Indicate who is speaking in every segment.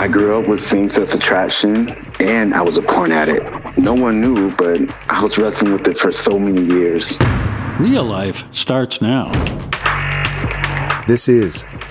Speaker 1: I grew up with same sex attraction and I was a porn addict. No one knew, but I was wrestling with it for so many years.
Speaker 2: Real life starts now.
Speaker 3: This is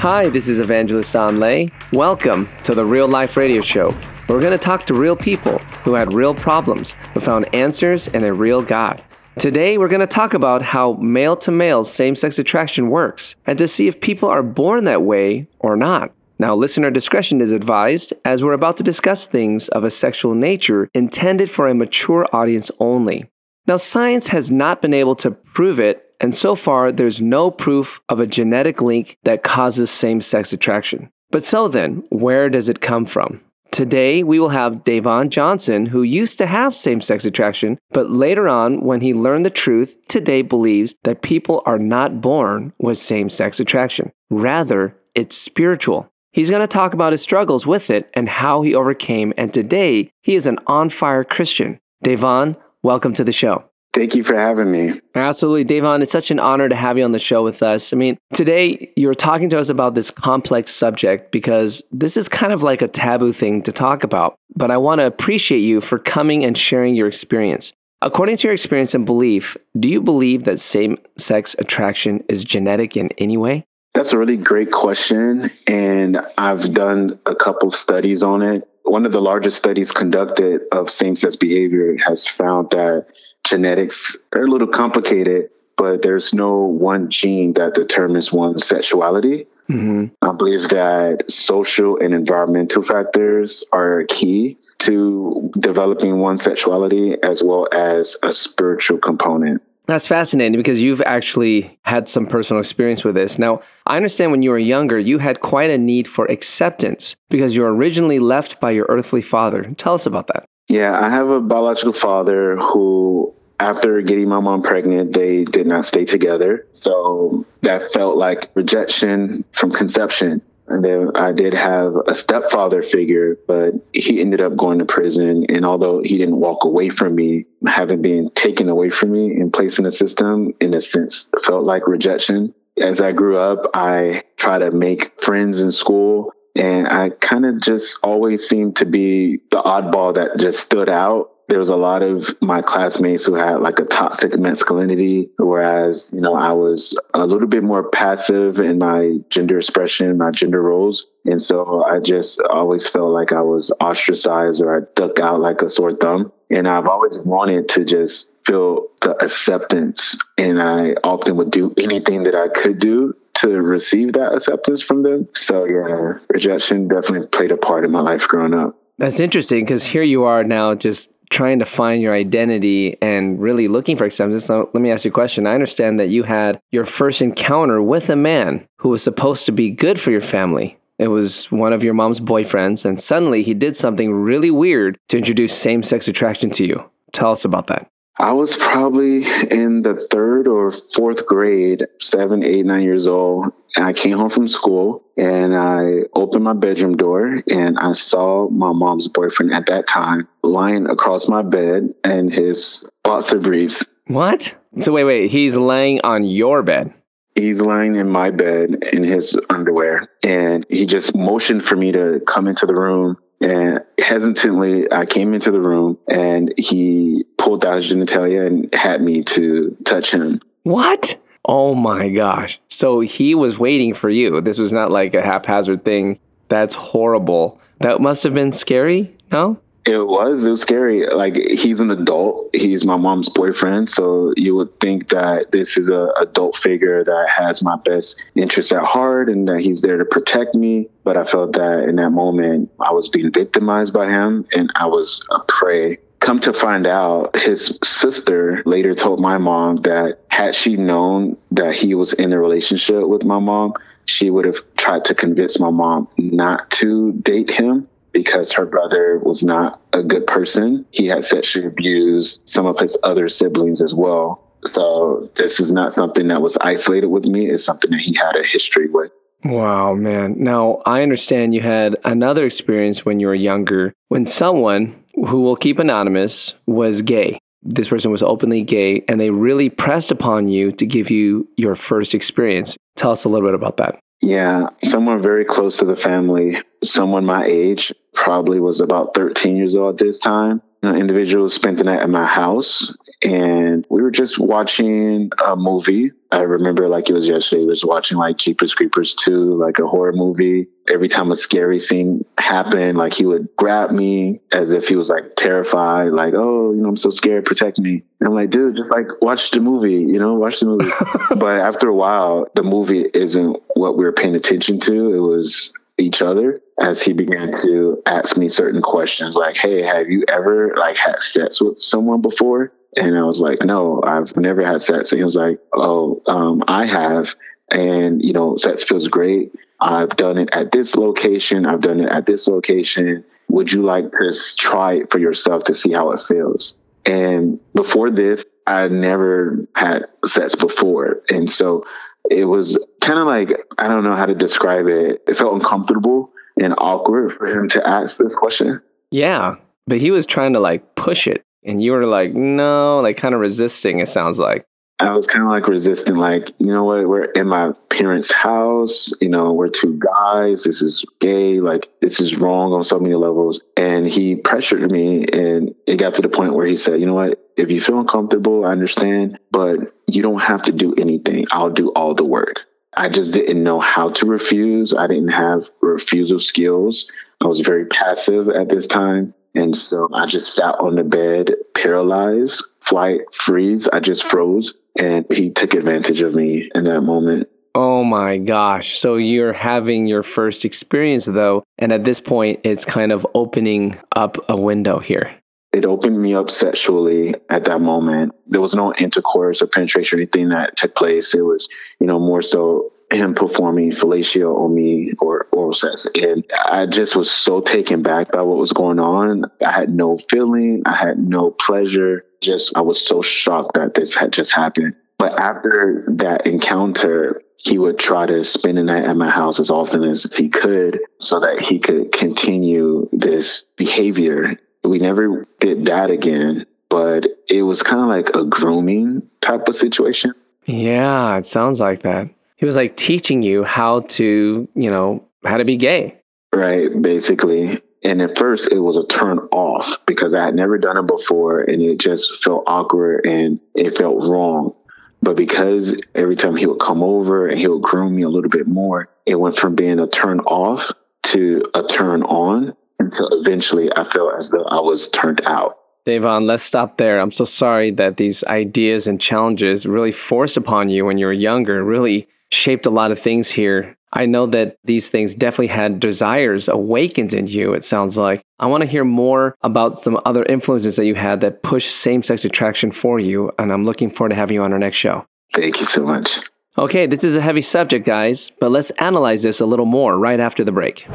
Speaker 4: Hi, this is Evangelist Anh Le. Welcome to the Real Life Radio Show. We're going to talk to real people who had real problems, who found answers in a real God. Today, we're going to talk about how male to male same sex attraction works and to see if people are born that way or not. Now, listener discretion is advised as we're about to discuss things of a sexual nature intended for a mature audience only. Now, science has not been able to prove it, and so far, there's no proof of a genetic link that causes same sex attraction. But so then, where does it come from? Today, we will have Davon Johnson, who used to have same sex attraction, but later on, when he learned the truth, today believes that people are not born with same sex attraction. Rather, it's spiritual. He's going to talk about his struggles with it and how he overcame, and today, he is an on fire Christian. Davon, welcome to the show.
Speaker 1: Thank you for having me.
Speaker 4: Absolutely, Davon. It's such an honor to have you on the show with us. I mean, today you're talking to us about this complex subject because this is kind of like a taboo thing to talk about. But I want to appreciate you for coming and sharing your experience. According to your experience and belief, do you believe that same sex attraction is genetic in any way?
Speaker 1: That's a really great question. And I've done a couple of studies on it. One of the largest studies conducted of same sex behavior has found that genetics are a little complicated, but there's no one gene that determines one's sexuality.
Speaker 4: Mm-hmm.
Speaker 1: I believe that social and environmental factors are key to developing one's sexuality as well as a spiritual component.
Speaker 4: That's fascinating because you've actually had some personal experience with this. Now, I understand when you were younger, you had quite a need for acceptance because you were originally left by your earthly father. Tell us about that.
Speaker 1: Yeah, I have a biological father who, after getting my mom pregnant, they did not stay together. So that felt like rejection from conception. And then I did have a stepfather figure, but he ended up going to prison. And although he didn't walk away from me, having been taken away from me and placed in a system, in a sense, felt like rejection. As I grew up, I tried to make friends in school. And I kind of just always seemed to be the oddball that just stood out there was a lot of my classmates who had like a toxic masculinity, whereas, you know, I was a little bit more passive in my gender expression, my gender roles. And so I just always felt like I was ostracized or I duck out like a sore thumb. And I've always wanted to just feel the acceptance. And I often would do anything that I could do to receive that acceptance from them. So yeah, rejection definitely played a part in my life growing up.
Speaker 4: That's interesting because here you are now just trying to find your identity and really looking for acceptance. Now, let me ask you a question. I understand that you had your first encounter with a man who was supposed to be good for your family. It was one of your mom's boyfriends, and suddenly he did something really weird to introduce same sex attraction to you. Tell us about that.
Speaker 1: I was probably in the third or fourth grade, seven, eight, nine years old. And I came home from school and I opened my bedroom door and I saw my mom's boyfriend at that time lying across my bed in his boxer briefs.
Speaker 4: What? So, wait, wait. He's laying on your bed.
Speaker 1: He's lying in my bed in his underwear and he just motioned for me to come into the room and hesitantly, I came into the room and he pulled out his genitalia and had me to touch him.
Speaker 4: What? Oh my gosh. So he was waiting for you. This was not like a haphazard thing. That's horrible. That must have been scary, no?
Speaker 1: It was. It was scary. Like he's an adult. He's my mom's boyfriend, so you would think that this is a adult figure that has my best interest at heart and that he's there to protect me. But I felt that in that moment I was being victimized by him and I was a prey. Come to find out, his sister later told my mom that had she known that he was in a relationship with my mom, she would have tried to convince my mom not to date him because her brother was not a good person. He had sexually abused some of his other siblings as well. So this is not something that was isolated with me. It's something that he had a history with.
Speaker 4: Wow, man. Now, I understand you had another experience when you were younger when someone who will keep anonymous was gay. This person was openly gay and they really pressed upon you to give you your first experience. Tell us a little bit about that.
Speaker 1: Yeah, someone very close to the family, someone my age, probably was about 13 years old at this time. An individual spent the night at my house and we were just watching a movie. I remember like it was yesterday, we was watching like Jeepers Creepers 2, like a horror movie. Every time a scary scene happened, like he would grab me as if he was like terrified, like, oh, you know, I'm so scared, protect me. And I'm like, dude, just like watch the movie, you know, watch the movie. but after a while, the movie isn't what we were paying attention to. It was each other as he began to ask me certain questions like hey have you ever like had sex with someone before and I was like, no, I've never had sex. And he was like, oh, um, I have. And, you know, sex feels great. I've done it at this location. I've done it at this location. Would you like to try it for yourself to see how it feels? And before this, I never had sex before. And so it was kind of like, I don't know how to describe it. It felt uncomfortable and awkward for him to ask this question.
Speaker 4: Yeah. But he was trying to like push it and you were like, no, like kind of resisting, it sounds like.
Speaker 1: I was kind of like resisting, like, you know what, we're in my parents' house, you know, we're two guys, this is gay, like, this is wrong on so many levels. And he pressured me, and it got to the point where he said, you know what, if you feel uncomfortable, I understand, but you don't have to do anything. I'll do all the work. I just didn't know how to refuse. I didn't have refusal skills. I was very passive at this time. And so I just sat on the bed, paralyzed, flight freeze. I just froze. And he took advantage of me in that moment.
Speaker 4: Oh my gosh. So you're having your first experience though. And at this point, it's kind of opening up a window here.
Speaker 1: It opened me up sexually at that moment. There was no intercourse or penetration or anything that took place. It was, you know, more so him performing fellatio on me or oral sex. And I just was so taken back by what was going on. I had no feeling, I had no pleasure. Just, I was so shocked that this had just happened. But after that encounter, he would try to spend the night at my house as often as he could so that he could continue this behavior. We never did that again, but it was kind of like a grooming type of situation.
Speaker 4: Yeah, it sounds like that he was like teaching you how to, you know, how to be gay.
Speaker 1: Right, basically. And at first it was a turn off because I had never done it before and it just felt awkward and it felt wrong. But because every time he would come over and he would groom me a little bit more, it went from being a turn off to a turn on until eventually I felt as though I was turned out.
Speaker 4: Davon, let's stop there. I'm so sorry that these ideas and challenges really forced upon you when you were younger, really shaped a lot of things here. I know that these things definitely had desires awakened in you, it sounds like. I want to hear more about some other influences that you had that pushed same sex attraction for you, and I'm looking forward to having you on our next show.
Speaker 1: Thank you so much.
Speaker 4: Okay, this is a heavy subject, guys, but let's analyze this a little more right after the break.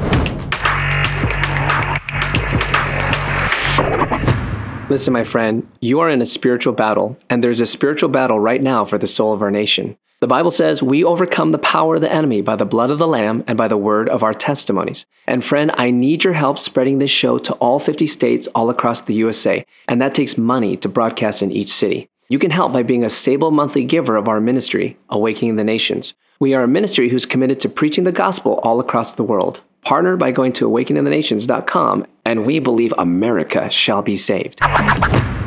Speaker 4: Listen, my friend, you are in a spiritual battle, and there's a spiritual battle right now for the soul of our nation. The Bible says we overcome the power of the enemy by the blood of the Lamb and by the word of our testimonies. And friend, I need your help spreading this show to all 50 states all across the USA, and that takes money to broadcast in each city. You can help by being a stable monthly giver of our ministry, Awakening the Nations. We are a ministry who's committed to preaching the gospel all across the world. Partner by going to awakeningthenations.com, and we believe America shall be saved.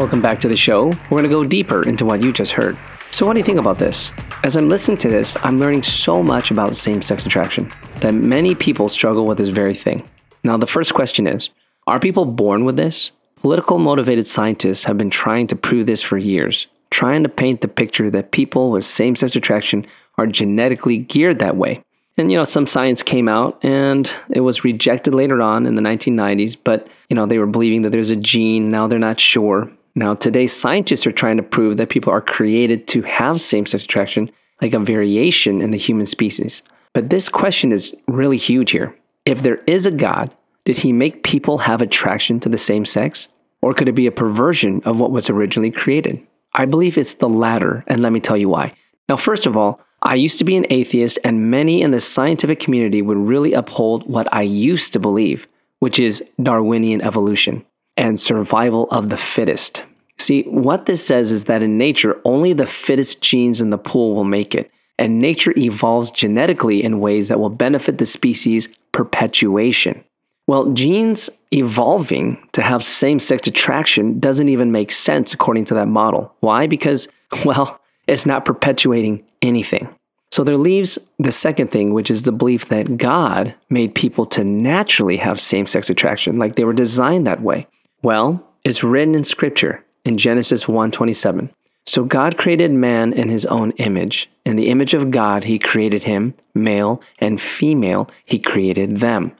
Speaker 4: Welcome back to the show. We're going to go deeper into what you just heard. So, what do you think about this? As I'm listening to this, I'm learning so much about same sex attraction that many people struggle with this very thing. Now, the first question is Are people born with this? Political motivated scientists have been trying to prove this for years, trying to paint the picture that people with same sex attraction are genetically geared that way. And you know, some science came out and it was rejected later on in the 1990s, but you know, they were believing that there's a gene, now they're not sure. Now, today scientists are trying to prove that people are created to have same-sex attraction like a variation in the human species. But this question is really huge here. If there is a God, did he make people have attraction to the same sex? Or could it be a perversion of what was originally created? I believe it's the latter, and let me tell you why. Now, first of all, I used to be an atheist, and many in the scientific community would really uphold what I used to believe, which is Darwinian evolution and survival of the fittest. See, what this says is that in nature, only the fittest genes in the pool will make it, and nature evolves genetically in ways that will benefit the species' perpetuation. Well, genes evolving to have same sex attraction doesn't even make sense according to that model. Why? Because, well, it's not perpetuating anything. So there leaves the second thing, which is the belief that God made people to naturally have same sex attraction, like they were designed that way. Well, it's written in scripture in Genesis 1:27. So God created man in his own image. In the image of God, he created him, male and female, he created them.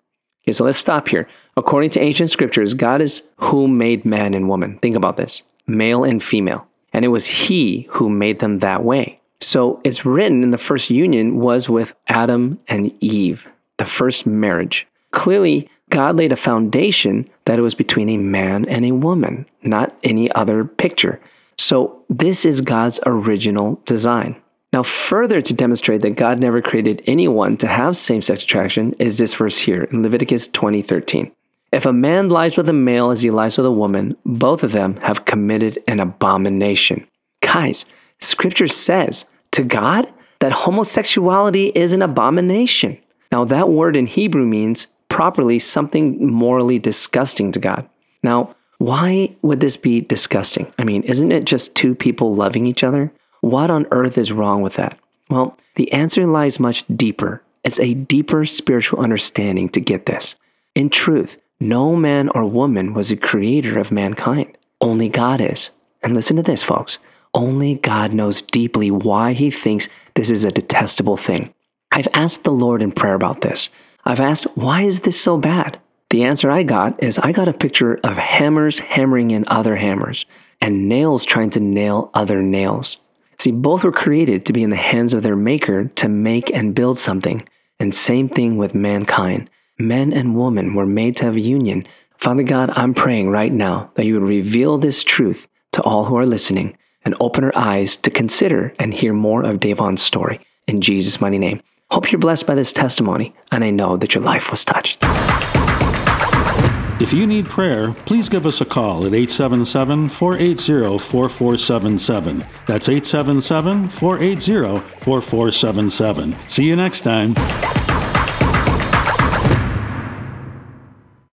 Speaker 4: Okay, so let's stop here. According to ancient scriptures, God is who made man and woman. Think about this male and female. And it was he who made them that way. So it's written in the first union was with Adam and Eve, the first marriage. Clearly, God laid a foundation that it was between a man and a woman, not any other picture. So this is God's original design. Now, further to demonstrate that God never created anyone to have same sex attraction is this verse here in Leviticus 20 13. If a man lies with a male as he lies with a woman, both of them have committed an abomination. Guys, scripture says to God that homosexuality is an abomination. Now, that word in Hebrew means properly something morally disgusting to God. Now, why would this be disgusting? I mean, isn't it just two people loving each other? What on earth is wrong with that? Well, the answer lies much deeper. It's a deeper spiritual understanding to get this. In truth, no man or woman was a creator of mankind. Only God is. And listen to this, folks. Only God knows deeply why he thinks this is a detestable thing. I've asked the Lord in prayer about this. I've asked, why is this so bad? The answer I got is I got a picture of hammers hammering in other hammers and nails trying to nail other nails. See, both were created to be in the hands of their maker to make and build something. And same thing with mankind. Men and women were made to have union. Father God, I'm praying right now that you would reveal this truth to all who are listening and open our eyes to consider and hear more of Davon's story. In Jesus' mighty name. Hope you're blessed by this testimony, and I know that your life was touched.
Speaker 2: If you need prayer, please give us a call at 877 480 4477. That's 877 480 4477. See you next time.